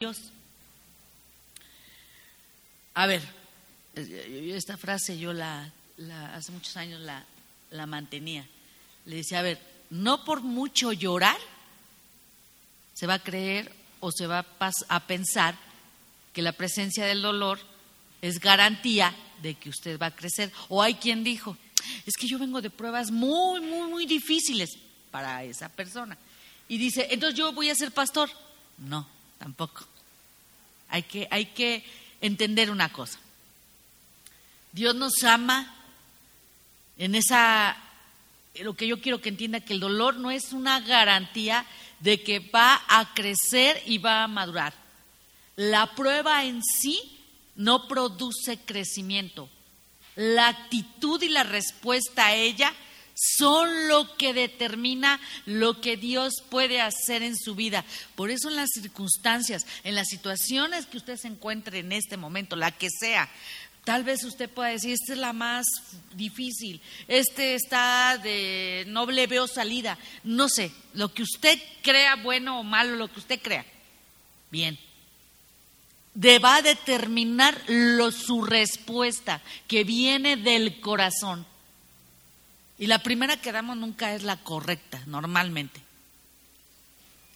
Dios. A ver, esta frase yo la, hace muchos años la, mantenía. Le decía, a ver, no por mucho llorar se va a creer o se va a pensar que la presencia del dolor es garantía de que usted va a crecer. O hay quien dijo, es que yo vengo de pruebas muy, muy, muy difíciles para esa persona. Y dice, entonces yo voy a ser pastor. No, tampoco. Hay que, hay que entender una cosa. Dios nos ama en esa, lo que yo quiero que entienda, que el dolor no es una garantía de que va a crecer y va a madurar. La prueba en sí no produce crecimiento. La actitud y la respuesta a ella son lo que determina lo que Dios puede hacer en su vida. Por eso en las circunstancias, en las situaciones que usted se encuentre en este momento, la que sea, Tal vez usted pueda decir, esta es la más difícil, este está de no le veo salida, no sé, lo que usted crea bueno o malo, lo que usted crea. Bien, va a determinar lo, su respuesta, que viene del corazón. Y la primera que damos nunca es la correcta, normalmente.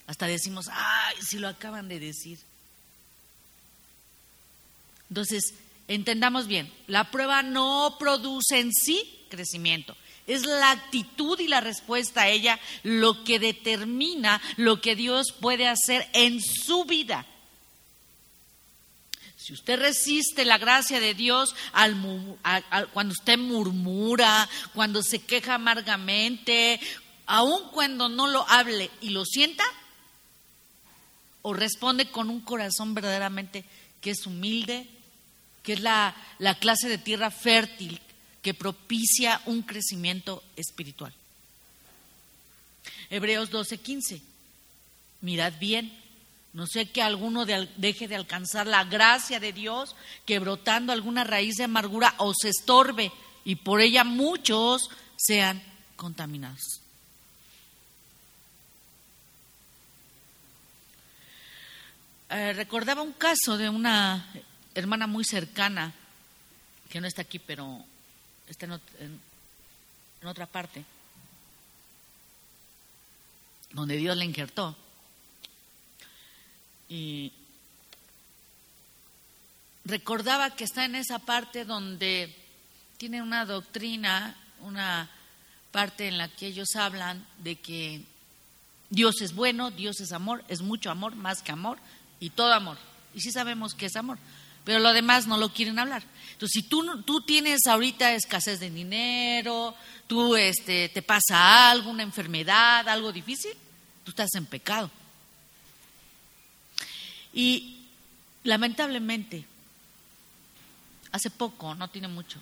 Hasta decimos, ay, si lo acaban de decir. Entonces, entendamos bien, la prueba no produce en sí crecimiento. Es la actitud y la respuesta a ella lo que determina lo que Dios puede hacer en su vida. Si usted resiste la gracia de Dios cuando usted murmura, cuando se queja amargamente, aun cuando no lo hable y lo sienta, o responde con un corazón verdaderamente que es humilde, que es la, la clase de tierra fértil que propicia un crecimiento espiritual. Hebreos 12:15. Mirad bien no sé que alguno deje de alcanzar la gracia de Dios, que brotando alguna raíz de amargura os estorbe y por ella muchos sean contaminados. Eh, recordaba un caso de una hermana muy cercana, que no está aquí, pero está en otra parte, donde Dios la injertó recordaba que está en esa parte donde tiene una doctrina, una parte en la que ellos hablan de que Dios es bueno, Dios es amor, es mucho amor, más que amor, y todo amor. Y sí sabemos que es amor, pero lo demás no lo quieren hablar. Entonces, si tú, tú tienes ahorita escasez de dinero, tú este, te pasa algo, una enfermedad, algo difícil, tú estás en pecado. Y lamentablemente, hace poco, no tiene mucho,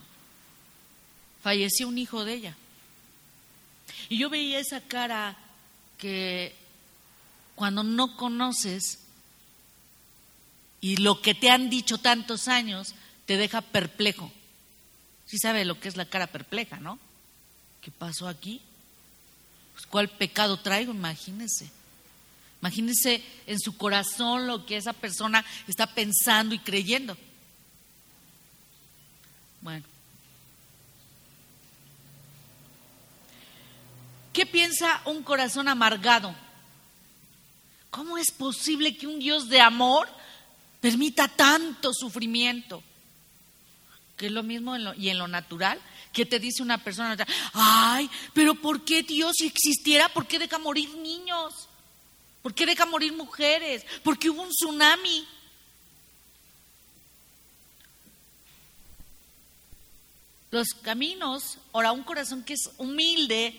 falleció un hijo de ella. Y yo veía esa cara que cuando no conoces y lo que te han dicho tantos años te deja perplejo. Sí sabe lo que es la cara perpleja, ¿no? ¿Qué pasó aquí? Pues, ¿Cuál pecado traigo? Imagínese. Imagínense en su corazón lo que esa persona está pensando y creyendo. Bueno. ¿Qué piensa un corazón amargado? ¿Cómo es posible que un Dios de amor permita tanto sufrimiento? Que es lo mismo y en lo natural, que te dice una persona, ay, pero ¿por qué Dios existiera, por qué deja morir niños? ¿Por qué deja morir mujeres? Porque hubo un tsunami. Los caminos, ahora un corazón que es humilde,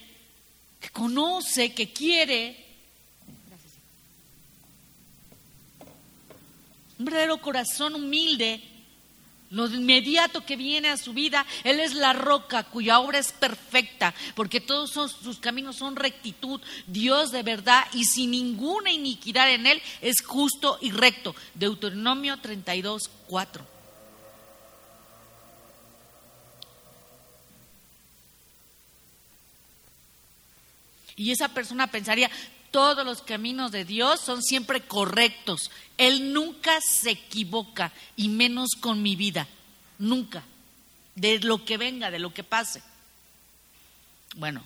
que conoce, que quiere. Un verdadero corazón humilde lo inmediato que viene a su vida, Él es la roca cuya obra es perfecta, porque todos sus caminos son rectitud, Dios de verdad y sin ninguna iniquidad en Él es justo y recto. Deuteronomio 32, 4. Y esa persona pensaría, todos los caminos de Dios son siempre correctos. Él nunca se equivoca, y menos con mi vida, nunca, de lo que venga, de lo que pase. Bueno,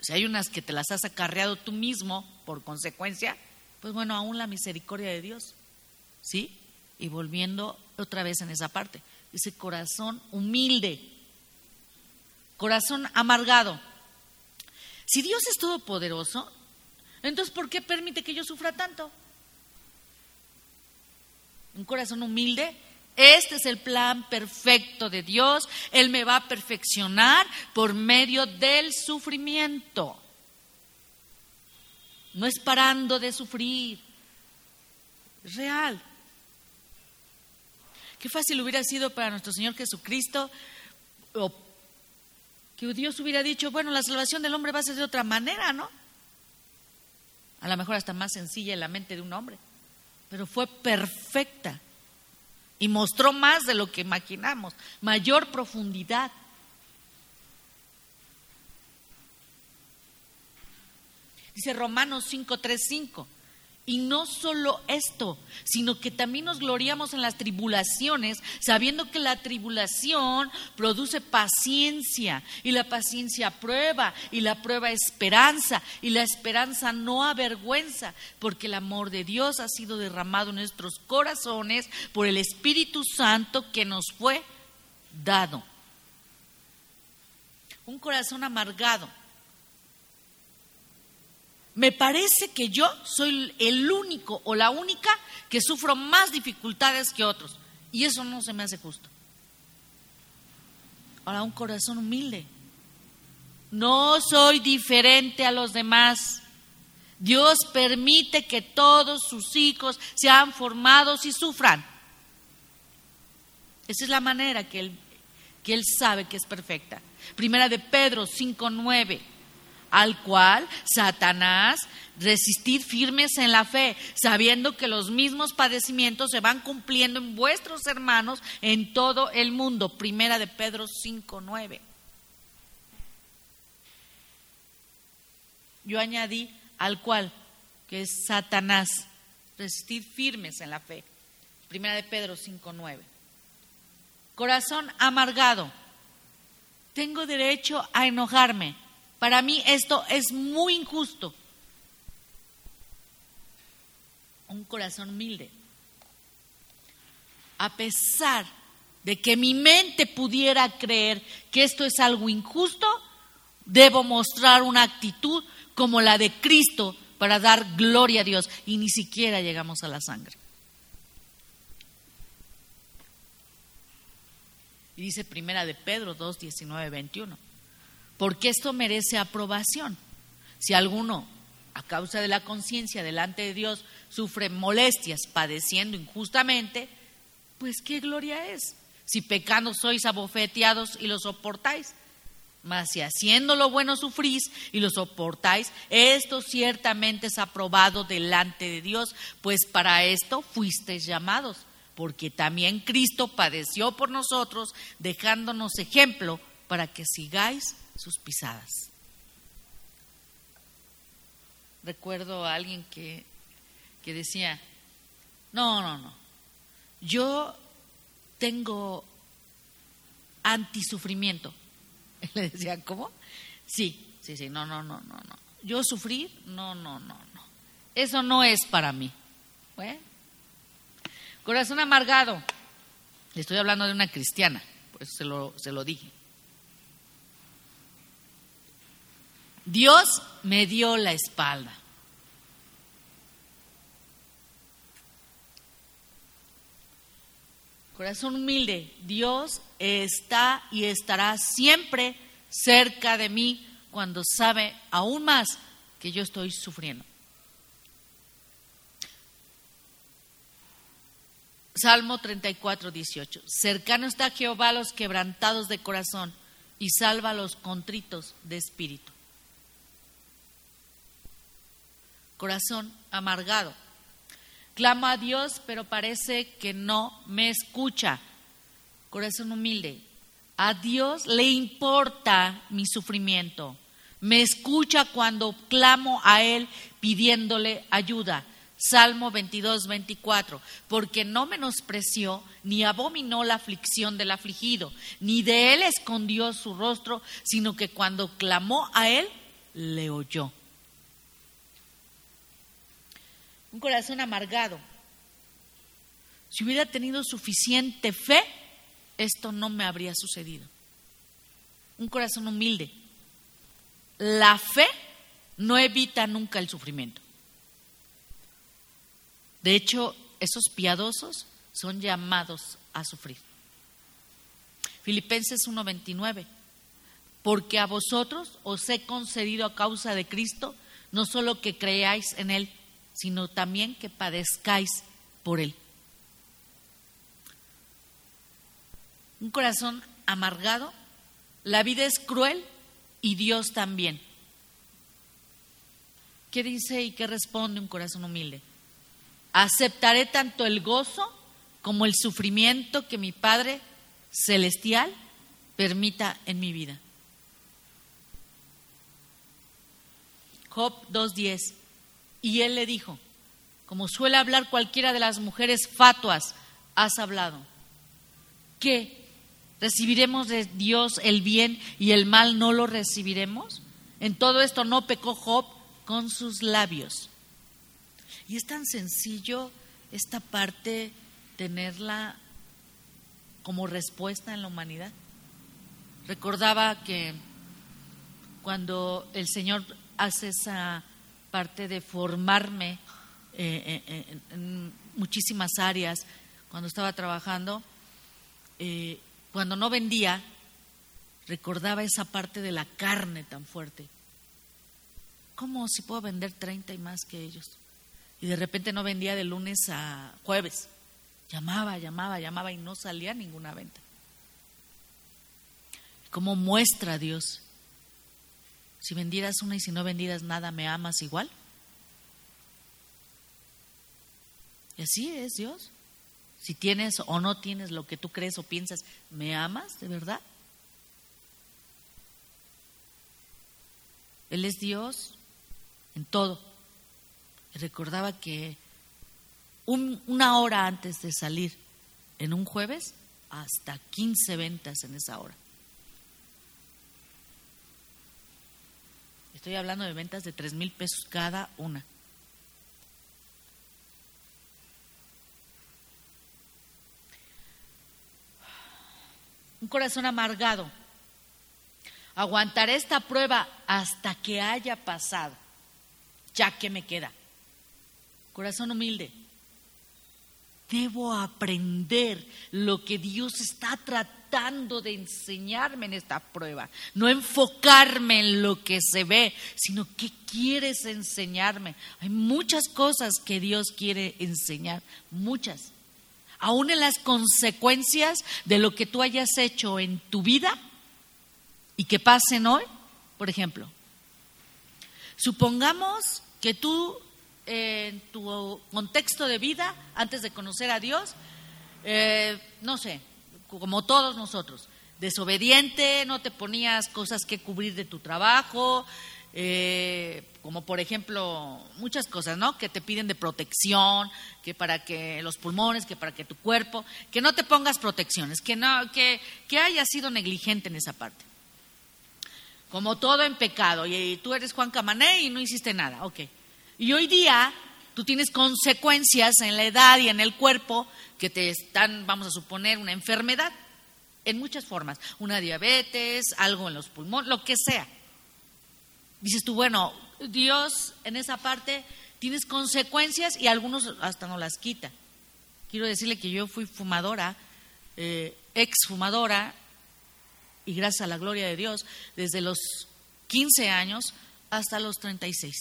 si hay unas que te las has acarreado tú mismo por consecuencia, pues bueno, aún la misericordia de Dios, ¿sí? Y volviendo otra vez en esa parte, ese corazón humilde, corazón amargado. Si Dios es todopoderoso, entonces ¿por qué permite que yo sufra tanto? Un corazón humilde este es el plan perfecto de Dios. Él me va a perfeccionar por medio del sufrimiento. No es parando de sufrir. Es real. Qué fácil hubiera sido para nuestro Señor Jesucristo que Dios hubiera dicho, bueno, la salvación del hombre va a ser de otra manera, ¿no? A lo mejor hasta más sencilla en la mente de un hombre, pero fue perfecta y mostró más de lo que imaginamos, mayor profundidad. Dice Romanos 5:35. Y no solo esto, sino que también nos gloriamos en las tribulaciones, sabiendo que la tribulación produce paciencia, y la paciencia prueba, y la prueba esperanza, y la esperanza no avergüenza, porque el amor de Dios ha sido derramado en nuestros corazones por el Espíritu Santo que nos fue dado. Un corazón amargado me parece que yo soy el único o la única que sufro más dificultades que otros. Y eso no se me hace justo. Ahora, un corazón humilde. No soy diferente a los demás. Dios permite que todos sus hijos sean formados y sufran. Esa es la manera que Él, que él sabe que es perfecta. Primera de Pedro 5.9 al cual Satanás resistir firmes en la fe, sabiendo que los mismos padecimientos se van cumpliendo en vuestros hermanos en todo el mundo. Primera de Pedro 5:9. Yo añadí al cual, que es Satanás, resistir firmes en la fe. Primera de Pedro 5:9. Corazón amargado. Tengo derecho a enojarme para mí esto es muy injusto. Un corazón humilde. A pesar de que mi mente pudiera creer que esto es algo injusto, debo mostrar una actitud como la de Cristo para dar gloria a Dios. Y ni siquiera llegamos a la sangre. Y dice primera de Pedro 2, 19, 21 porque esto merece aprobación. Si alguno, a causa de la conciencia delante de Dios, sufre molestias padeciendo injustamente, pues qué gloria es. Si pecando sois abofeteados y lo soportáis, mas si haciendo lo bueno sufrís y lo soportáis, esto ciertamente es aprobado delante de Dios, pues para esto fuisteis llamados, porque también Cristo padeció por nosotros, dejándonos ejemplo para que sigáis sus pisadas. Recuerdo a alguien que, que decía, no, no, no, yo tengo antisufrimiento. Le decía, ¿cómo? Sí, sí, sí, no, no, no, no, no. Yo sufrir, no, no, no, no. Eso no es para mí. Corazón amargado. Le estoy hablando de una cristiana, pues se lo, se lo dije. Dios me dio la espalda. Corazón humilde, Dios está y estará siempre cerca de mí cuando sabe aún más que yo estoy sufriendo. Salmo 34, 18. Cercano está Jehová los quebrantados de corazón y salva a los contritos de espíritu. Corazón amargado. Clamo a Dios, pero parece que no me escucha. Corazón humilde. A Dios le importa mi sufrimiento. Me escucha cuando clamo a Él pidiéndole ayuda. Salmo 22, 24. Porque no menospreció ni abominó la aflicción del afligido, ni de Él escondió su rostro, sino que cuando clamó a Él, le oyó. Un corazón amargado. Si hubiera tenido suficiente fe, esto no me habría sucedido. Un corazón humilde. La fe no evita nunca el sufrimiento. De hecho, esos piadosos son llamados a sufrir. Filipenses 1:29. Porque a vosotros os he concedido a causa de Cristo no solo que creáis en Él, sino también que padezcáis por Él. Un corazón amargado, la vida es cruel y Dios también. ¿Qué dice y qué responde un corazón humilde? Aceptaré tanto el gozo como el sufrimiento que mi Padre Celestial permita en mi vida. Job 2.10. Y él le dijo, como suele hablar cualquiera de las mujeres fatuas, has hablado. ¿Qué? ¿Recibiremos de Dios el bien y el mal no lo recibiremos? En todo esto no pecó Job con sus labios. Y es tan sencillo esta parte tenerla como respuesta en la humanidad. Recordaba que cuando el Señor hace esa parte de formarme eh, eh, en muchísimas áreas cuando estaba trabajando, eh, cuando no vendía, recordaba esa parte de la carne tan fuerte. ¿Cómo si puedo vender 30 y más que ellos? Y de repente no vendía de lunes a jueves. Llamaba, llamaba, llamaba y no salía ninguna venta. ¿Cómo muestra Dios si vendieras una y si no vendieras nada, ¿me amas igual? Y así es Dios. Si tienes o no tienes lo que tú crees o piensas, ¿me amas de verdad? Él es Dios en todo. Y recordaba que una hora antes de salir en un jueves, hasta 15 ventas en esa hora. Estoy hablando de ventas de tres mil pesos cada una. Un corazón amargado. Aguantaré esta prueba hasta que haya pasado, ya que me queda. Corazón humilde. Debo aprender lo que Dios está tratando de enseñarme en esta prueba. No enfocarme en lo que se ve, sino qué quieres enseñarme. Hay muchas cosas que Dios quiere enseñar, muchas. Aún en las consecuencias de lo que tú hayas hecho en tu vida y que pasen hoy, por ejemplo. Supongamos que tú en tu contexto de vida antes de conocer a Dios, eh, no sé, como todos nosotros, desobediente, no te ponías cosas que cubrir de tu trabajo, eh, como por ejemplo muchas cosas, ¿no? Que te piden de protección, que para que los pulmones, que para que tu cuerpo, que no te pongas protecciones, que no, que, que hayas sido negligente en esa parte. Como todo en pecado, y tú eres Juan Camané y no hiciste nada, ok. Y hoy día tú tienes consecuencias en la edad y en el cuerpo que te están, vamos a suponer, una enfermedad en muchas formas, una diabetes, algo en los pulmones, lo que sea. Dices tú, bueno, Dios en esa parte tienes consecuencias y algunos hasta no las quita. Quiero decirle que yo fui fumadora, eh, ex fumadora, y gracias a la gloria de Dios, desde los 15 años hasta los 36.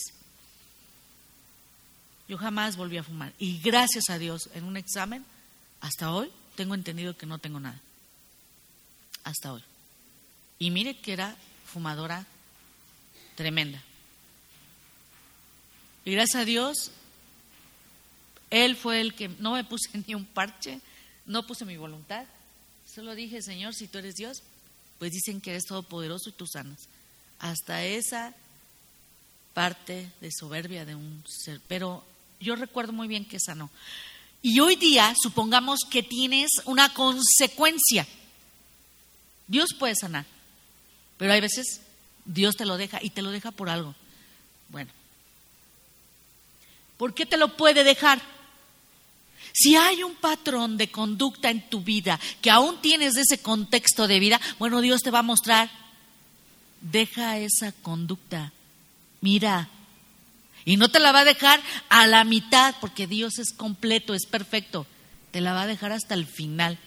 Yo jamás volví a fumar. Y gracias a Dios, en un examen, hasta hoy, tengo entendido que no tengo nada. Hasta hoy. Y mire que era fumadora tremenda. Y gracias a Dios, Él fue el que no me puse ni un parche, no puse mi voluntad. Solo dije, Señor, si tú eres Dios, pues dicen que eres todopoderoso y tú sanas. hasta esa parte de soberbia de un ser. Pero yo recuerdo muy bien que esa no. Y hoy día, supongamos que tienes una consecuencia. Dios puede sanar, pero hay veces Dios te lo deja y te lo deja por algo. Bueno, ¿por qué te lo puede dejar? Si hay un patrón de conducta en tu vida que aún tienes de ese contexto de vida, bueno, Dios te va a mostrar, deja esa conducta, mira, y no te la va a dejar a la mitad, porque Dios es completo, es perfecto. Te la va a dejar hasta el final.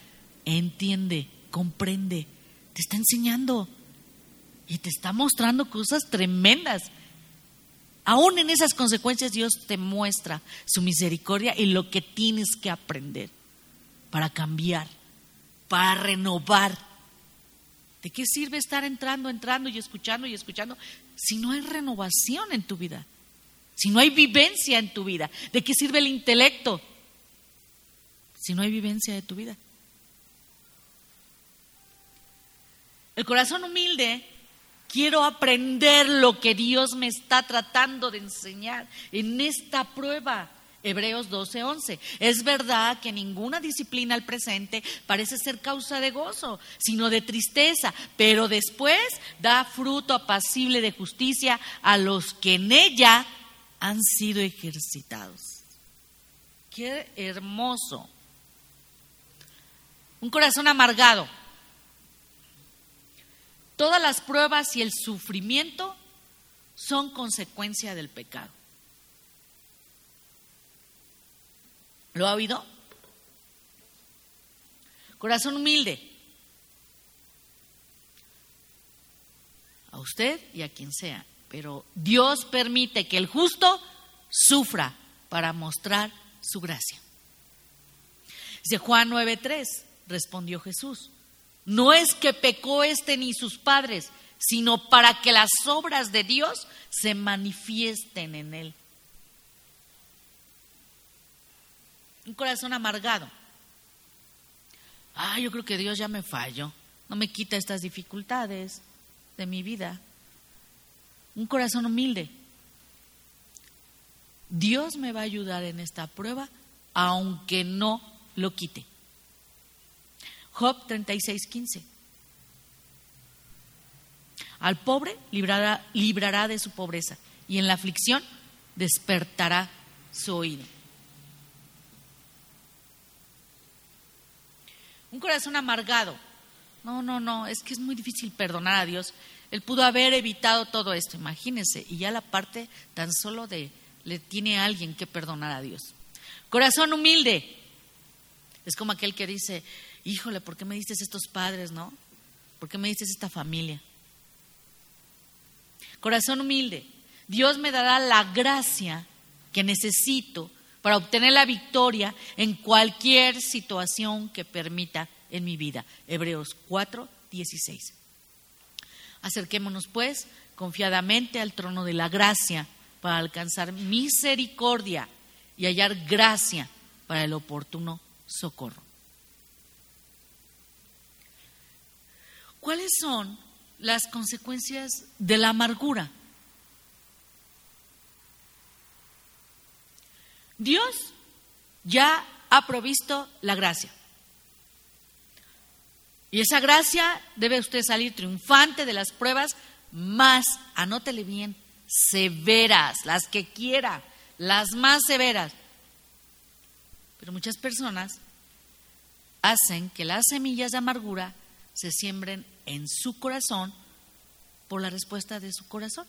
Entiende, comprende, te está enseñando y te está mostrando cosas tremendas. Aún en esas consecuencias Dios te muestra su misericordia y lo que tienes que aprender para cambiar, para renovar. ¿De qué sirve estar entrando, entrando y escuchando y escuchando si no hay renovación en tu vida? Si no hay vivencia en tu vida? ¿De qué sirve el intelecto si no hay vivencia de tu vida? El corazón humilde, quiero aprender lo que Dios me está tratando de enseñar en esta prueba. Hebreos 12:11. Es verdad que ninguna disciplina al presente parece ser causa de gozo, sino de tristeza, pero después da fruto apacible de justicia a los que en ella han sido ejercitados. Qué hermoso. Un corazón amargado. Todas las pruebas y el sufrimiento son consecuencia del pecado. ¿Lo ha oído? Corazón humilde. A usted y a quien sea pero Dios permite que el justo sufra para mostrar su gracia. Dice Juan 9:3, respondió Jesús, no es que pecó este ni sus padres, sino para que las obras de Dios se manifiesten en él. Un corazón amargado. Ah, yo creo que Dios ya me falló. No me quita estas dificultades de mi vida un corazón humilde. Dios me va a ayudar en esta prueba, aunque no lo quite. Job 36, 15. Al pobre librará, librará de su pobreza y en la aflicción despertará su oído. Un corazón amargado. No, no, no, es que es muy difícil perdonar a Dios. Él pudo haber evitado todo esto, imagínense, y ya la parte tan solo de le tiene a alguien que perdonar a Dios. Corazón humilde. Es como aquel que dice, híjole, ¿por qué me diste estos padres, no? ¿Por qué me diste esta familia? Corazón humilde. Dios me dará la gracia que necesito para obtener la victoria en cualquier situación que permita en mi vida. Hebreos 4, 16. Acerquémonos, pues, confiadamente al trono de la gracia para alcanzar misericordia y hallar gracia para el oportuno socorro. ¿Cuáles son las consecuencias de la amargura? Dios ya ha provisto la gracia. Y esa gracia debe usted salir triunfante de las pruebas más, anótele bien, severas, las que quiera, las más severas. Pero muchas personas hacen que las semillas de amargura se siembren en su corazón por la respuesta de su corazón.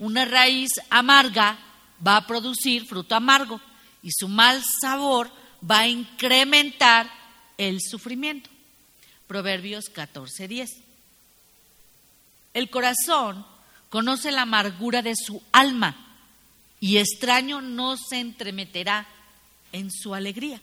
Una raíz amarga va a producir fruto amargo y su mal sabor va a incrementar el sufrimiento. Proverbios 14:10. El corazón conoce la amargura de su alma y extraño no se entremeterá en su alegría.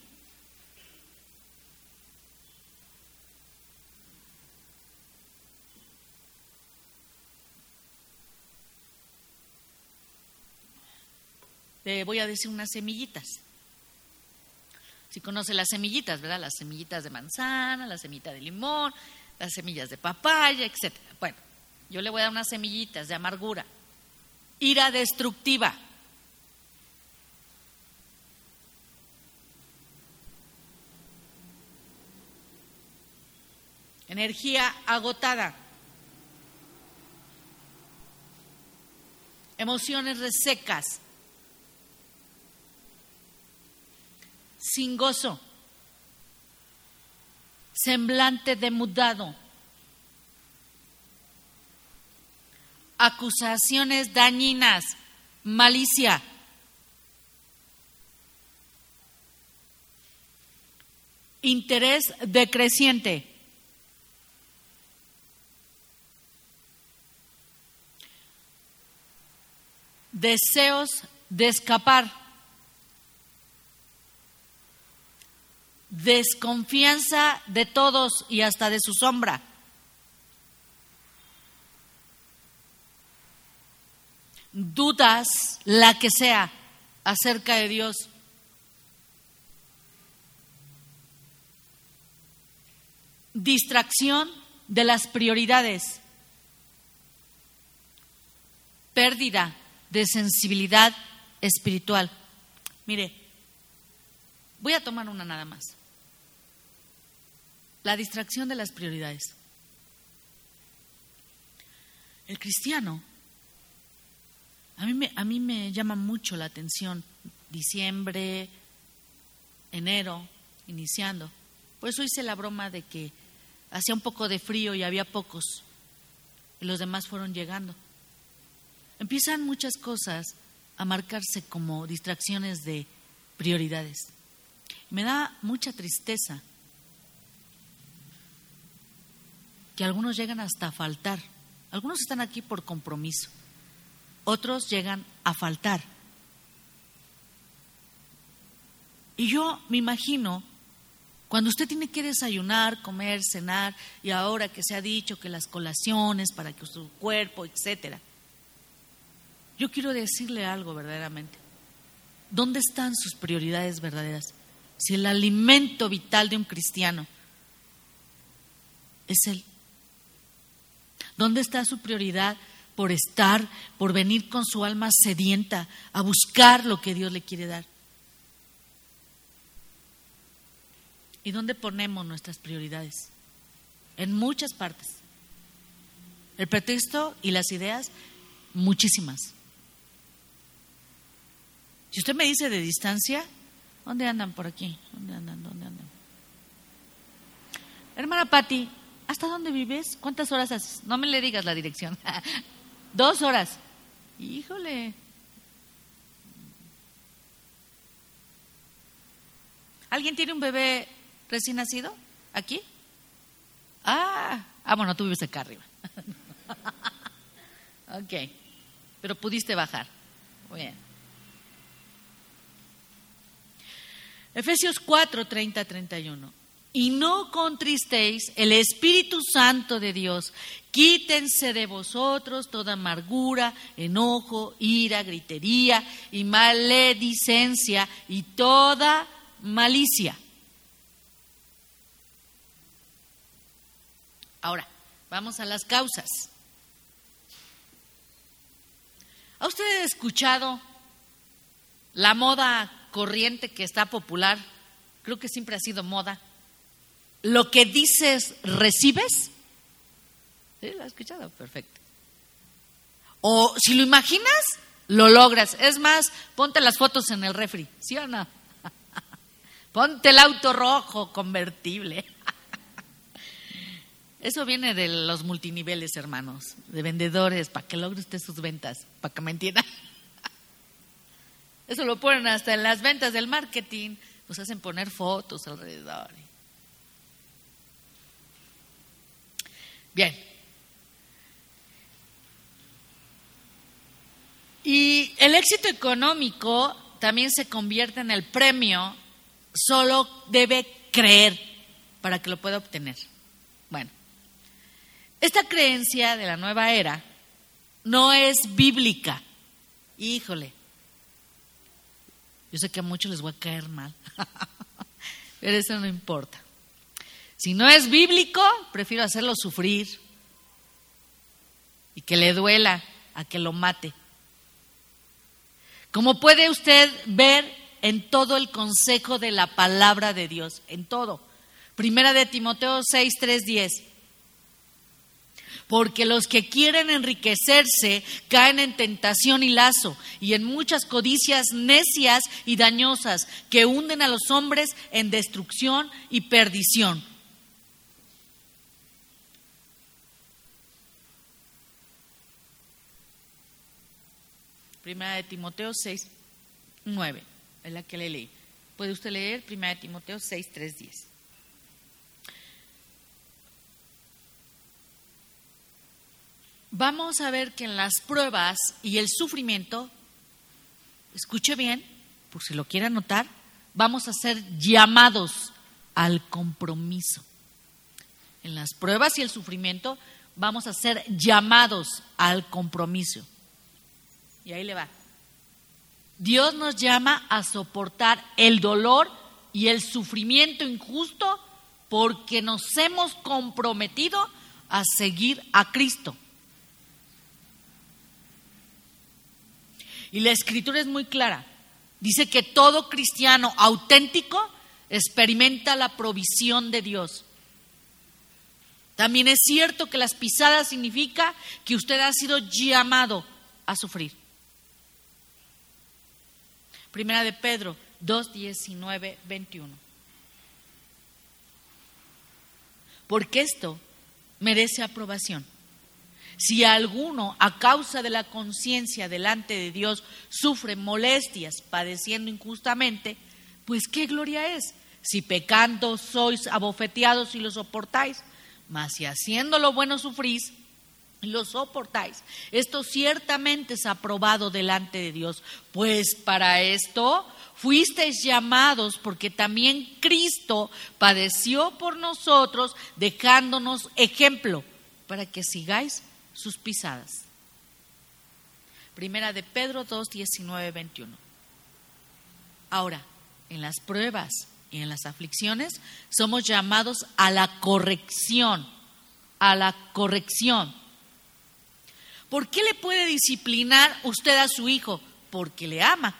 Le voy a decir unas semillitas. Si conoce las semillitas, ¿verdad? Las semillitas de manzana, la semillita de limón, las semillas de papaya, etc. Bueno, Yo le voy a dar unas semillitas de amargura. Ira destructiva. Energía agotada. Emociones resecas. Sin gozo. Semblante demudado acusaciones dañinas, malicia. Interés decreciente. Deseos de escapar. Desconfianza de todos y hasta de su sombra. dudas, la que sea, acerca de Dios. Distracción de las prioridades. Pérdida de sensibilidad espiritual. Mire, voy a tomar una nada más. La distracción de las prioridades. El cristiano a mí me, a mí me llama mucho la atención diciembre, enero, iniciando. Por eso hice la broma de que hacía un poco de frío y había pocos. Y los demás fueron llegando. Empiezan muchas cosas a marcarse como distracciones de prioridades. Me da mucha tristeza que algunos llegan hasta a faltar. Algunos están aquí por compromiso otros llegan a faltar. Y yo me imagino, cuando usted tiene que desayunar, comer, cenar, y ahora que se ha dicho que las colaciones para que su cuerpo, etcétera, yo quiero decirle algo verdaderamente. ¿Dónde están sus prioridades verdaderas? Si el alimento vital de un cristiano es Él. ¿Dónde está su prioridad por estar, por venir con su alma sedienta a buscar lo que Dios le quiere dar. ¿Y dónde ponemos nuestras prioridades? En muchas partes. El pretexto y las ideas, muchísimas. Si usted me dice de distancia, ¿dónde andan por aquí? ¿Dónde andan? ¿Dónde andan? Hermana Patti, ¿hasta dónde vives? ¿Cuántas horas haces? No me le digas la dirección. Dos horas. Híjole. ¿Alguien tiene un bebé recién nacido? ¿Aquí? Ah, ah bueno, tú vives acá arriba. ok, pero pudiste bajar. bien. Efesios 4, 30, 31 y no contristéis el Espíritu Santo de Dios. Quítense de vosotros toda amargura, enojo, ira, gritería y maledicencia y toda malicia. Ahora, vamos a las causas. ¿Ha usted escuchado la moda corriente que está popular? Creo que siempre ha sido moda lo que dices, recibes. ¿Sí? ¿Lo has escuchado? Perfecto. O si lo imaginas, lo logras. Es más, ponte las fotos en el refri, ¿sí o no? ponte el auto rojo convertible. Eso viene de los multiniveles, hermanos, de vendedores, para que logre usted sus ventas, para que me entienda. Eso lo ponen hasta en las ventas del marketing, nos hacen poner fotos alrededor. Bien. Y el éxito económico también se convierte en el premio, solo debe creer para que lo pueda obtener. Bueno, esta creencia de la nueva era no es bíblica. Híjole, yo sé que a muchos les voy a caer mal, pero eso no importa. Si no es bíblico, prefiero hacerlo sufrir. y que le duela a que lo mate. Como puede usted ver en todo el consejo de la palabra de Dios, en todo. Primera de Timoteo 6, 3, 10. Porque los que quieren enriquecerse caen en tentación y lazo y en muchas codicias necias y dañosas que hunden a los hombres en destrucción y perdición. Primera de Timoteo 6, 9, es la que le leí. Puede usted leer Primera de Timoteo 6, 3, 10. Vamos a ver que en las pruebas y el sufrimiento, escuche bien, por si lo quiere anotar, vamos a ser llamados al compromiso. En las pruebas y el sufrimiento vamos a ser llamados al compromiso. Y ahí le va. Dios nos llama a soportar el dolor y el sufrimiento injusto porque nos hemos comprometido a seguir a Cristo. Y la escritura es muy clara. Dice que todo cristiano auténtico experimenta la provisión de Dios. También es cierto que las pisadas significa que usted ha sido llamado a sufrir. Primera de Pedro 2, 19, 21. Porque esto merece aprobación. Si alguno, a causa de la conciencia delante de Dios, sufre molestias padeciendo injustamente, pues qué gloria es. Si pecando sois abofeteados y lo soportáis, mas si haciendo lo bueno sufrís, lo soportáis. Esto ciertamente es aprobado delante de Dios, pues para esto fuisteis llamados, porque también Cristo padeció por nosotros, dejándonos ejemplo, para que sigáis sus pisadas. Primera de Pedro 2, 19, 21. Ahora, en las pruebas y en las aflicciones somos llamados a la corrección, a la corrección ¿Por qué le puede disciplinar usted a su hijo? Porque le ama.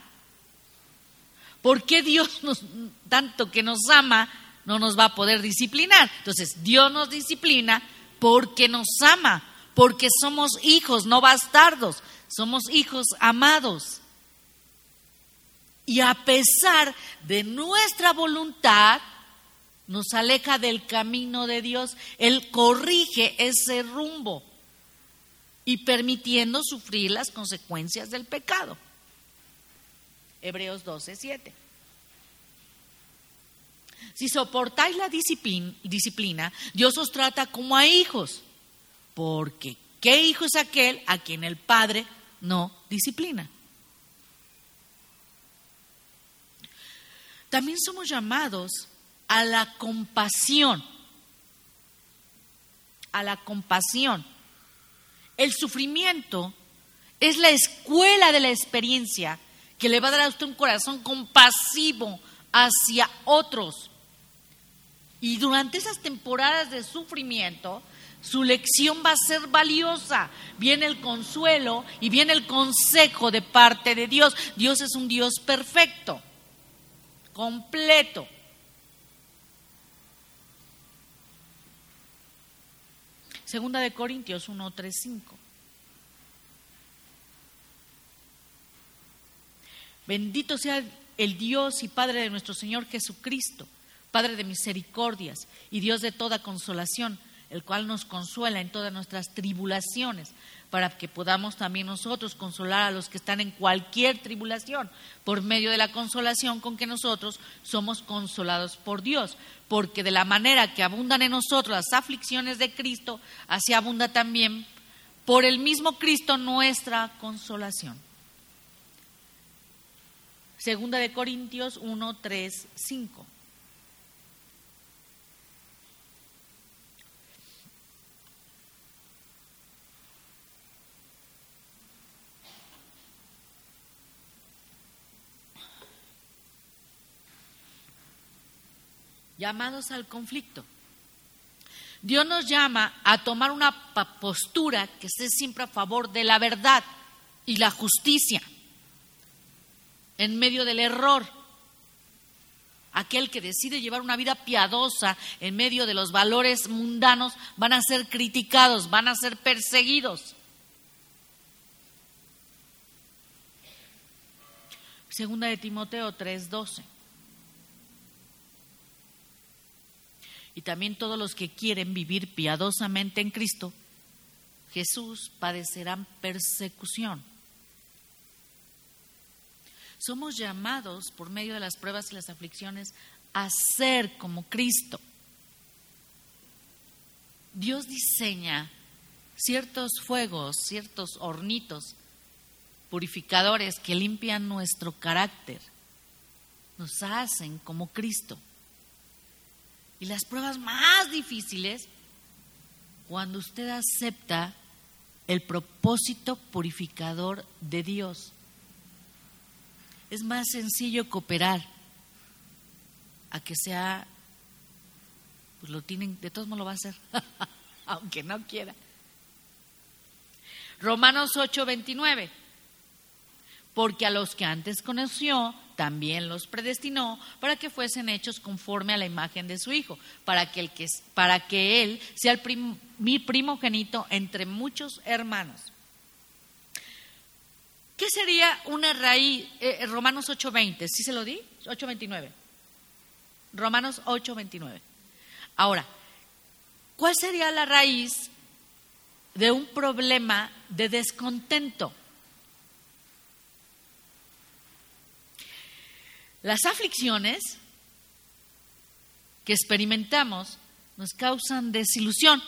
¿Por qué Dios nos, tanto que nos ama, no nos va a poder disciplinar? Entonces, Dios nos disciplina porque nos ama, porque somos hijos, no bastardos, somos hijos amados. Y a pesar de nuestra voluntad, nos aleja del camino de Dios. Él corrige ese rumbo y permitiendo sufrir las consecuencias del pecado. Hebreos 12, 7. Si soportáis la disciplina, Dios os trata como a hijos, porque ¿qué hijo es aquel a quien el Padre no disciplina? También somos llamados a la compasión, a la compasión el sufrimiento es la escuela de la experiencia que le va a dar a usted un corazón compasivo hacia otros. Y durante esas temporadas de sufrimiento, su lección va a ser valiosa. Viene el consuelo y viene el consejo de parte de Dios. Dios es un Dios perfecto, completo. Segunda de Corintios 1, 3, 5. Bendito sea el Dios y Padre de nuestro Señor Jesucristo, Padre de misericordias y Dios de toda consolación, el cual nos consuela en todas nuestras tribulaciones, para que podamos también nosotros consolar a los que están en cualquier tribulación, por medio de la consolación con que nosotros somos consolados por Dios, porque de la manera que abundan en nosotros las aflicciones de Cristo, así abunda también por el mismo Cristo nuestra consolación. Segunda de Corintios 1, 3, 5. Llamados al conflicto. Dios nos llama a tomar una postura que esté siempre a favor de la verdad y la justicia en medio del error. Aquel que decide llevar una vida piadosa en medio de los valores mundanos van a ser criticados, van a ser perseguidos. Segunda de Timoteo 3:12. Y también todos los que quieren vivir piadosamente en Cristo, Jesús padecerán persecución. Somos llamados por medio de las pruebas y las aflicciones a ser como Cristo. Dios diseña ciertos fuegos, ciertos hornitos purificadores que limpian nuestro carácter, nos hacen como Cristo. Y las pruebas más difíciles, cuando usted acepta el propósito purificador de Dios es más sencillo cooperar a que sea, pues lo tienen, de todos modos lo va a hacer, aunque no quiera. Romanos 8, 29. Porque a los que antes conoció, también los predestinó para que fuesen hechos conforme a la imagen de su Hijo, para que, el que, para que Él sea el mi primogénito entre muchos hermanos. ¿Qué sería una raíz? Eh, eh Romanos 8.20, ¿sí se lo di? 8.29. Romanos 8.29. Ahora, ¿cuál sería la raíz de un problema de descontento? Las aflicciones que experimentamos nos causan desilusión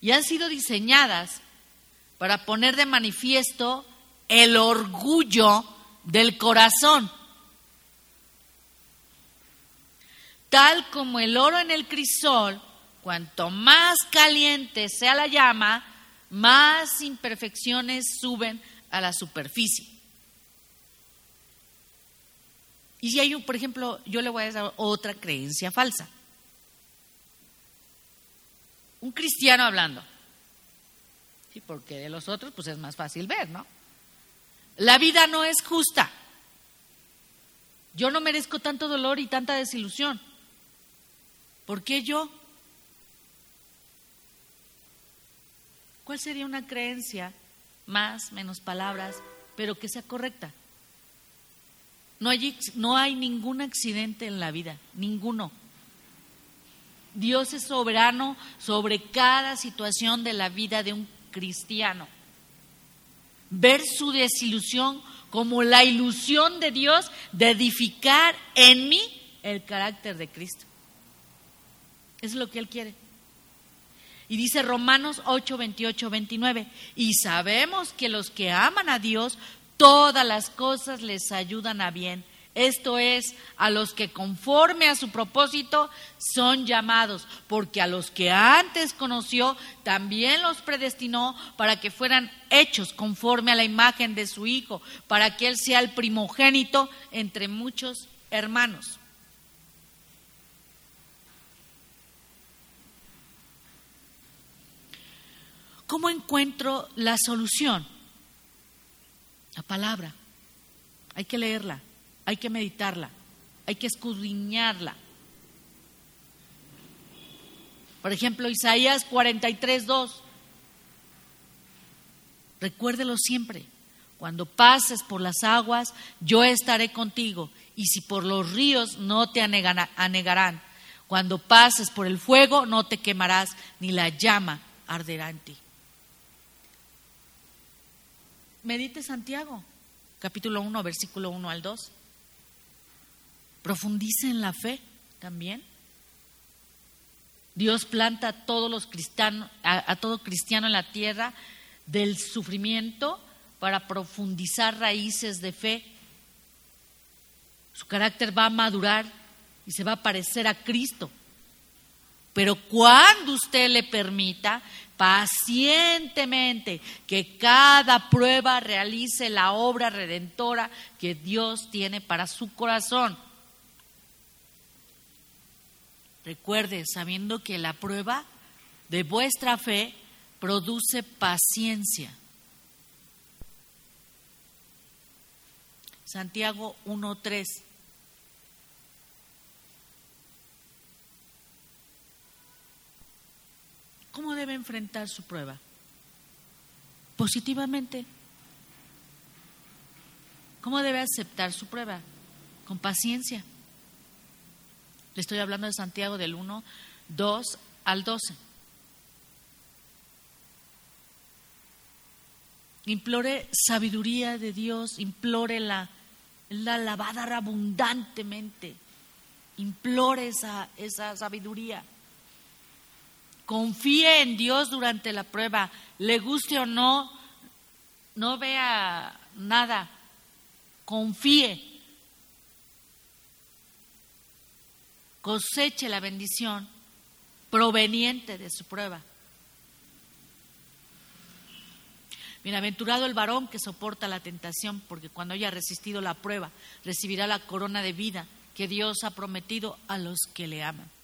y han sido diseñadas para poner de manifiesto el orgullo del corazón. Tal como el oro en el crisol, cuanto más caliente sea la llama, más imperfecciones suben a la superficie. Y si hay, por ejemplo, yo le voy a dar otra creencia falsa. Un cristiano hablando porque de los otros pues es más fácil ver, ¿no? La vida no es justa. Yo no merezco tanto dolor y tanta desilusión. ¿Por qué yo? ¿Cuál sería una creencia, más, menos palabras, pero que sea correcta? No hay, no hay ningún accidente en la vida, ninguno. Dios es soberano sobre cada situación de la vida de un cristiano. Ver su desilusión como la ilusión de Dios de edificar en mí el carácter de Cristo. Es lo que Él quiere. Y dice Romanos 8, 28, 29, y sabemos que los que aman a Dios, todas las cosas les ayudan a bien esto es, a los que conforme a su propósito son llamados, porque a los que antes conoció también los predestinó para que fueran hechos conforme a la imagen de su Hijo, para que Él sea el primogénito entre muchos hermanos. ¿Cómo encuentro la solución? La palabra. Hay que leerla hay que meditarla, hay que escudriñarla. Por ejemplo, Isaías 43, 2. Recuérdelo siempre. Cuando pases por las aguas, yo estaré contigo. Y si por los ríos, no te anegarán. Cuando pases por el fuego, no te quemarás, ni la llama arderá en ti. Medite Santiago, capítulo 1, versículo 1 al 2 profundice en la fe también. Dios planta a todos los cristianos, a, todo cristiano en la tierra del sufrimiento para profundizar raíces de fe. Su carácter va a madurar y se va a parecer a Cristo. Pero cuando usted le permita pacientemente que cada prueba realice la obra redentora que Dios tiene para su corazón. Recuerde, sabiendo que la prueba de vuestra fe produce paciencia. Santiago 1.3. ¿Cómo debe enfrentar su prueba? Positivamente. ¿Cómo debe aceptar su prueba? Con paciencia. Le estoy hablando de Santiago del 1, 2 al 12. Implore sabiduría de Dios, implore la, la lavada abundantemente, implore esa, esa sabiduría. Confíe en Dios durante la prueba, le guste o no, no vea nada, confíe. Coseche la bendición proveniente de su prueba. Bienaventurado el varón que soporta la tentación, porque cuando haya resistido la prueba, recibirá la corona de vida que Dios ha prometido a los que le aman.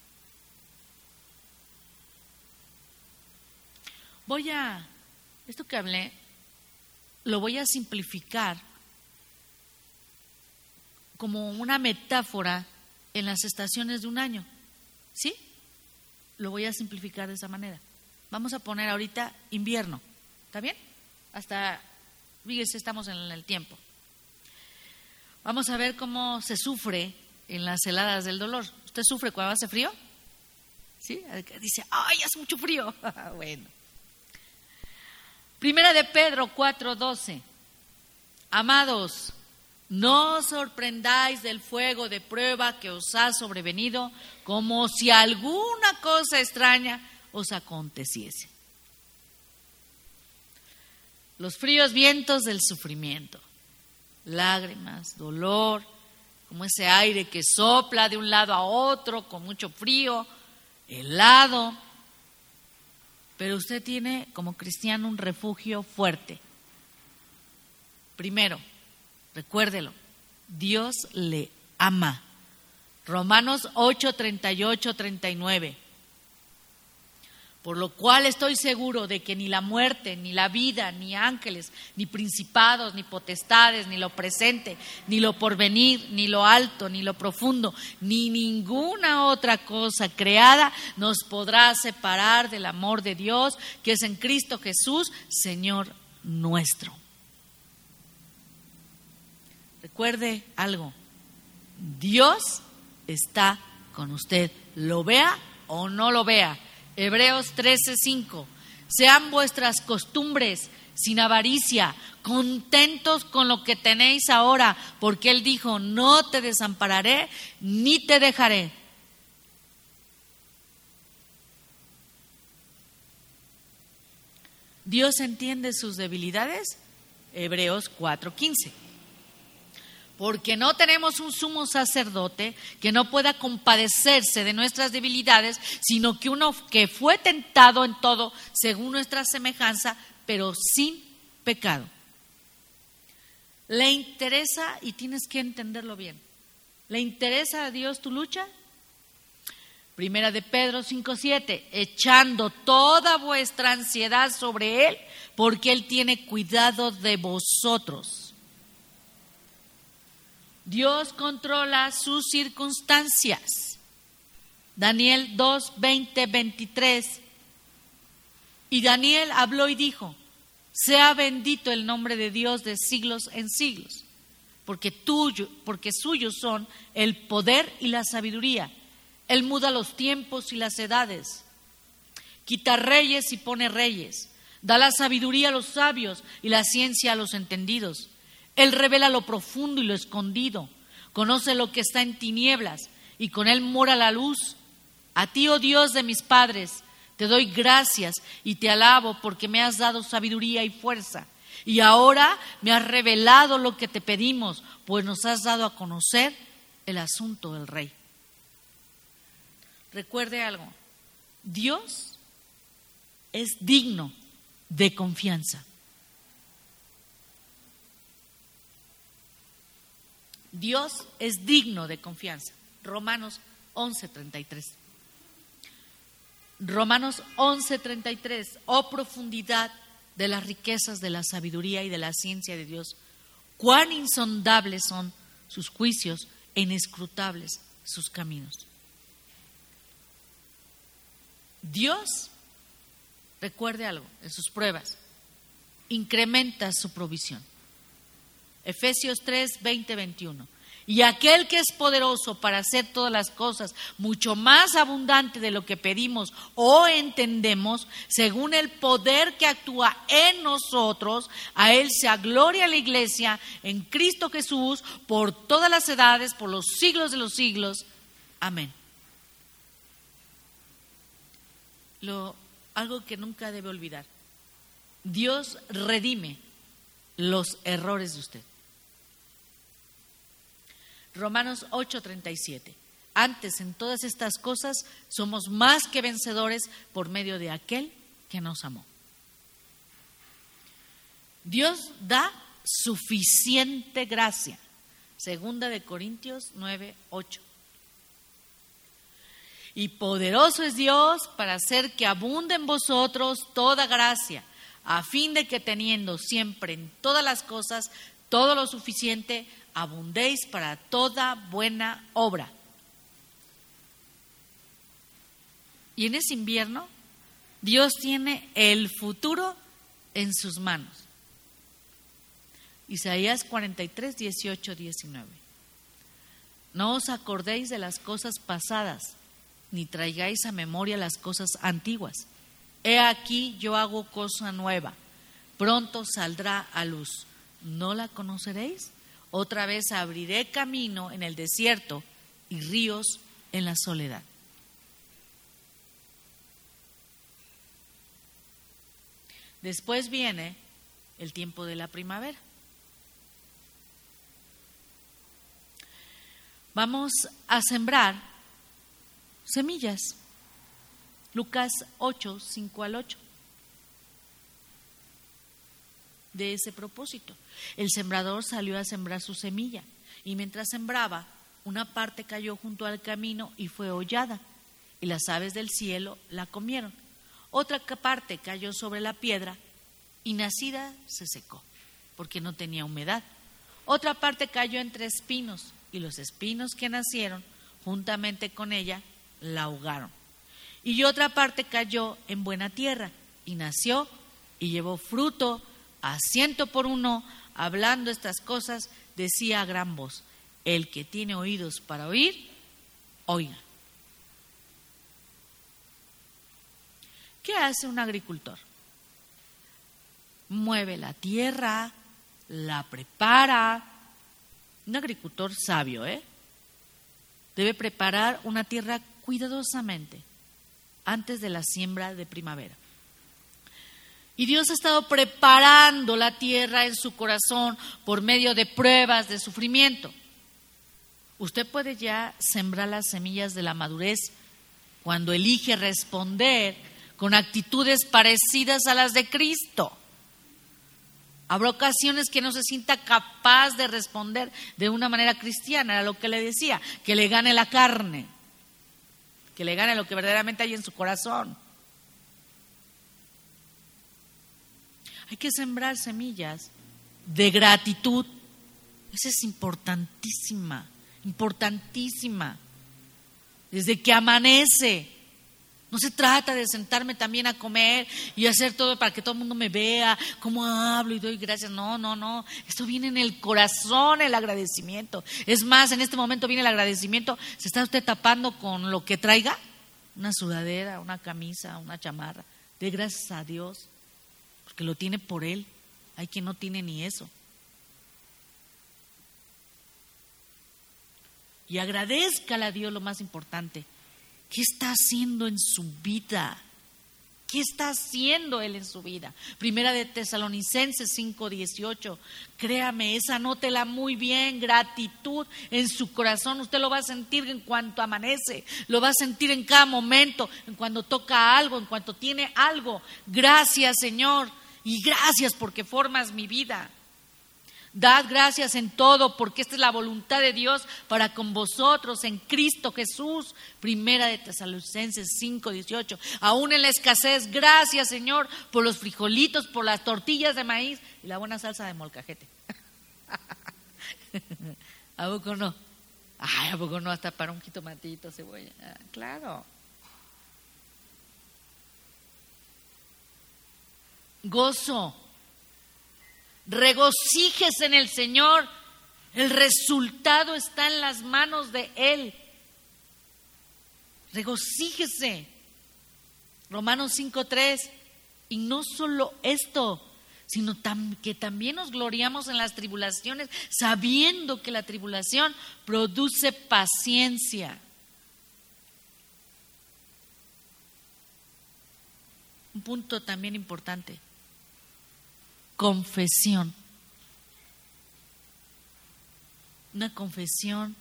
Voy a, esto que hablé, lo voy a simplificar como una metáfora en las estaciones de un año. ¿Sí? Lo voy a simplificar de esa manera. Vamos a poner ahorita invierno. ¿Está bien? hasta, fíjese, estamos en el tiempo. Vamos a ver cómo se sufre en las heladas del dolor. ¿Usted sufre cuando hace frío? ¿Sí? Dice, ¡ay, hace mucho frío! bueno. Primera de Pedro 4:12. Amados, no sorprendáis del fuego de prueba que os ha sobrevenido, como si alguna cosa extraña os aconteciese los fríos vientos del sufrimiento, lágrimas, dolor, como ese aire que sopla de un lado a otro con mucho frío, helado. Pero usted tiene como cristiano un refugio fuerte. Primero, recuérdelo, Dios le ama. Romanos 8, 38, 39 por lo cual estoy seguro de que ni la muerte, ni la vida, ni ángeles, ni principados, ni potestades, ni lo presente, ni lo porvenir, ni lo alto, ni lo profundo, ni ninguna otra cosa creada nos podrá separar del amor de Dios que es en Cristo Jesús, Señor nuestro. Recuerde algo, Dios está con usted, lo vea o no lo vea Hebreos 13:5. Sean vuestras costumbres sin avaricia, contentos con lo que tenéis ahora, porque Él dijo, no te desampararé ni te dejaré. ¿Dios entiende sus debilidades? Hebreos 4:15 porque no tenemos un sumo sacerdote que no pueda compadecerse de nuestras debilidades, sino que uno que fue tentado en todo según nuestra semejanza, pero sin pecado. ¿Le interesa, y tienes que entenderlo bien, ¿le interesa a Dios tu lucha? Primera de Pedro 5:7, echando toda vuestra ansiedad sobre Él, porque Él tiene cuidado de vosotros. Dios controla sus circunstancias. Daniel 2, 20, 23. Y Daniel habló y dijo, sea bendito el nombre de Dios de siglos en siglos, porque tuyo, porque suyos son el poder y la sabiduría. Él muda los tiempos y las edades. Quita reyes y pone reyes. Da la sabiduría a los sabios y la ciencia a los entendidos. Él revela lo profundo y lo escondido, conoce lo que está en tinieblas y con Él mora la luz. A ti, oh Dios de mis padres, te doy gracias y te alabo porque me has dado sabiduría y fuerza. Y ahora me has revelado lo que te pedimos, pues nos has dado a conocer el asunto del rey. Recuerde algo, Dios es digno de confianza. Dios es digno de confianza. Romanos 11:33. Romanos 11:33, oh profundidad de las riquezas de la sabiduría y de la ciencia de Dios, cuán insondables son sus juicios e inescrutables sus caminos. Dios, recuerde algo, en sus pruebas, incrementa su provisión. Efesios 3, 20, 21. Y aquel que es poderoso para hacer todas las cosas mucho más abundante de lo que pedimos o entendemos, según el poder que actúa en nosotros, a Él sea gloria a la iglesia en Cristo Jesús por todas las edades, por los siglos de los siglos. Amén. Lo, algo que nunca debe olvidar. Dios redime los errores de usted. Romanos 8:37. Antes en todas estas cosas somos más que vencedores por medio de aquel que nos amó. Dios da suficiente gracia. Segunda de Corintios 9:8. Y poderoso es Dios para hacer que abunde en vosotros toda gracia, a fin de que teniendo siempre en todas las cosas todo lo suficiente, abundéis para toda buena obra. Y en ese invierno, Dios tiene el futuro en sus manos. Isaías 43, 18, 19. No os acordéis de las cosas pasadas, ni traigáis a memoria las cosas antiguas. He aquí yo hago cosa nueva, pronto saldrá a luz. ¿No la conoceréis? Otra vez abriré camino en el desierto y ríos en la soledad. Después viene el tiempo de la primavera. Vamos a sembrar semillas. Lucas 8, 5 al 8. De ese propósito. El sembrador salió a sembrar su semilla y mientras sembraba, una parte cayó junto al camino y fue hollada, y las aves del cielo la comieron. Otra parte cayó sobre la piedra y nacida se secó, porque no tenía humedad. Otra parte cayó entre espinos, y los espinos que nacieron juntamente con ella la ahogaron. Y otra parte cayó en buena tierra, y nació y llevó fruto a ciento por uno, hablando estas cosas, decía a gran voz, el que tiene oídos para oír, oiga. ¿Qué hace un agricultor? Mueve la tierra, la prepara. Un agricultor sabio, ¿eh? Debe preparar una tierra cuidadosamente antes de la siembra de primavera. Y Dios ha estado preparando la tierra en su corazón por medio de pruebas, de sufrimiento. Usted puede ya sembrar las semillas de la madurez cuando elige responder con actitudes parecidas a las de Cristo. Habrá ocasiones que no se sienta capaz de responder de una manera cristiana, era lo que le decía, que le gane la carne, que le gane lo que verdaderamente hay en su corazón. Hay que sembrar semillas de gratitud. Esa es importantísima, importantísima. Desde que amanece. No se trata de sentarme también a comer y hacer todo para que todo el mundo me vea, cómo hablo y doy gracias. No, no, no. Esto viene en el corazón, el agradecimiento. Es más, en este momento viene el agradecimiento. ¿Se está usted tapando con lo que traiga? Una sudadera, una camisa, una chamarra. De gracias a Dios porque lo tiene por Él. Hay quien no tiene ni eso. Y agradezcale a Dios lo más importante. ¿Qué está haciendo en su vida? ¿Qué está haciendo Él en su vida? Primera de Tesalonicenses 5:18. Créame, esa anótela muy bien. Gratitud en su corazón. Usted lo va a sentir en cuanto amanece. Lo va a sentir en cada momento. En cuanto toca algo. En cuanto tiene algo. Gracias, Señor y gracias porque formas mi vida. Dad gracias en todo, porque esta es la voluntad de Dios para con vosotros en Cristo Jesús. Primera de Tesalonicenses 5, 18. Aún en la escasez, gracias Señor por los frijolitos, por las tortillas de maíz y la buena salsa de molcajete. ¿A poco no? Ay, ¿a poco no? Hasta para un jitomatito, cebolla. Ah, claro. Gozo regocíjese en el Señor. El resultado está en las manos de Él. Regocíjese. Romanos 5.3. Y no solo esto, sino que también nos gloriamos en las tribulaciones, sabiendo que la tribulación produce paciencia. Un punto también importante confesión. Una confesión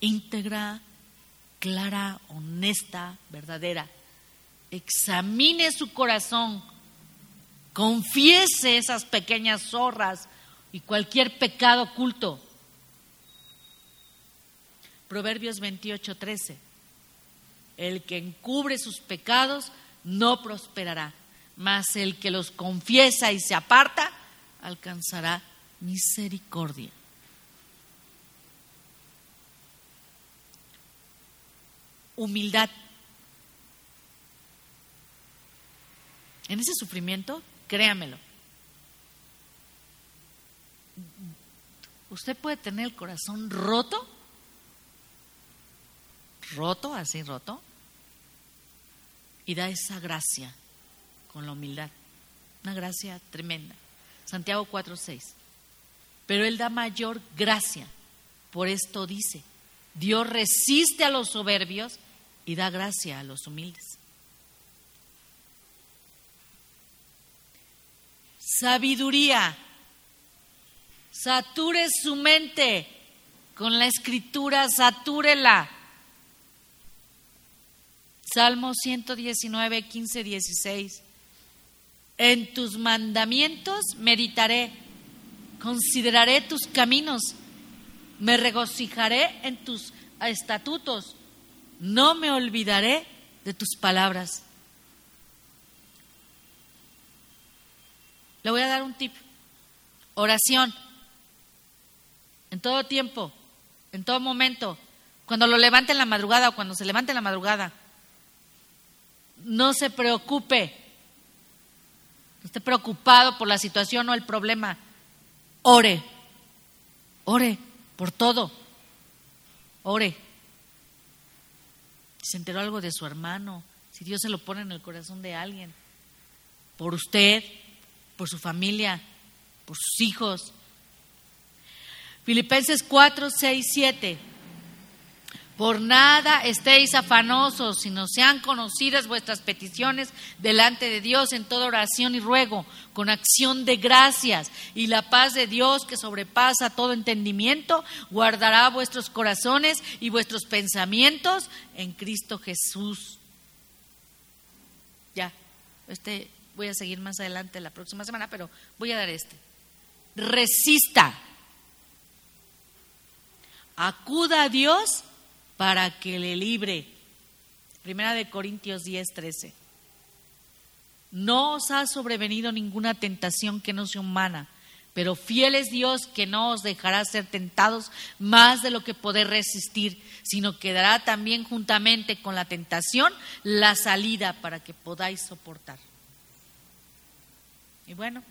íntegra, clara, honesta, verdadera. Examine su corazón, confiese esas pequeñas zorras y cualquier pecado oculto. Proverbios 28, 13. El que encubre sus pecados no prosperará mas el que los confiesa y se aparta alcanzará misericordia. Humildad. En ese sufrimiento, créamelo, usted puede tener el corazón roto, roto, así roto, y da esa gracia con la humildad. Una gracia tremenda. Santiago 4:6. Pero Él da mayor gracia. Por esto dice, Dios resiste a los soberbios y da gracia a los humildes. Sabiduría. Sature su mente con la escritura, satúrela. Salmo 119, 15, 16. En tus mandamientos meditaré, consideraré tus caminos, me regocijaré en tus estatutos, no me olvidaré de tus palabras. Le voy a dar un tip. Oración. En todo tiempo, en todo momento, cuando lo levante en la madrugada o cuando se levante en la madrugada. No se preocupe esté preocupado por la situación o el problema, ore, ore por todo, ore. Si se enteró algo de su hermano, si Dios se lo pone en el corazón de alguien, por usted, por su familia, por sus hijos. Filipenses 4, 6, 7. Por nada estéis afanosos, sino sean conocidas vuestras peticiones delante de Dios en toda oración y ruego, con acción de gracias. Y la paz de Dios, que sobrepasa todo entendimiento, guardará vuestros corazones y vuestros pensamientos en Cristo Jesús. Ya, este voy a seguir más adelante la próxima semana, pero voy a dar este. Resista. Acuda a Dios para que le libre. Primera de Corintios 10, 13. No os ha sobrevenido ninguna tentación que no sea humana, pero fiel es Dios que no os dejará ser tentados más de lo que poder resistir, sino que dará también juntamente con la tentación la salida para que podáis soportar. Y bueno,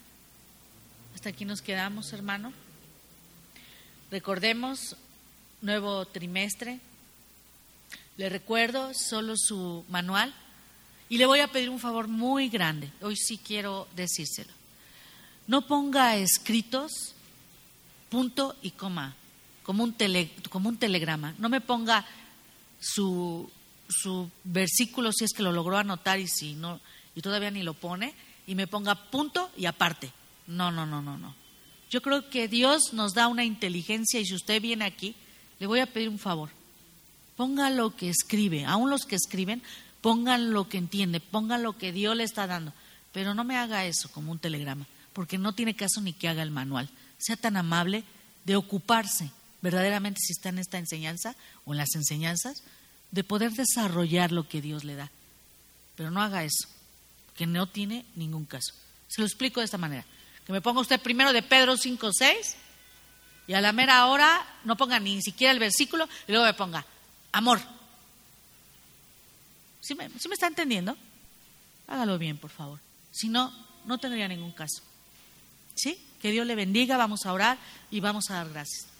hasta aquí nos quedamos, hermano. Recordemos, nuevo trimestre, le recuerdo solo su manual y le voy a pedir un favor muy grande. Hoy sí quiero decírselo. No ponga escritos punto y coma, como un, como un telegrama. No me ponga su, su versículo si es que lo logró anotar y si no y todavía ni lo pone y me ponga punto y aparte. No, no, no, no, no. Yo creo que Dios nos da una inteligencia y si usted viene aquí, le voy a pedir un favor ponga lo que escribe, aún los que escriben, pongan lo que entiende, pongan lo que Dios le está dando, pero no me haga eso como un telegrama, porque no tiene caso ni que haga el manual, sea tan amable de ocuparse verdaderamente si está en esta enseñanza o en las enseñanzas, de poder desarrollar lo que Dios le da. Pero no haga eso, que no tiene ningún caso. Se lo explico de esta manera. Que me ponga usted primero de Pedro 5, 6 y a la mera hora no ponga ni siquiera el versículo y luego me ponga amor. ¿Sí me, ¿sí me está entendiendo? Hágalo bien, por favor. Si no, no tendría ningún caso. ¿Sí? Que Dios le bendiga, vamos a orar y vamos a dar gracias.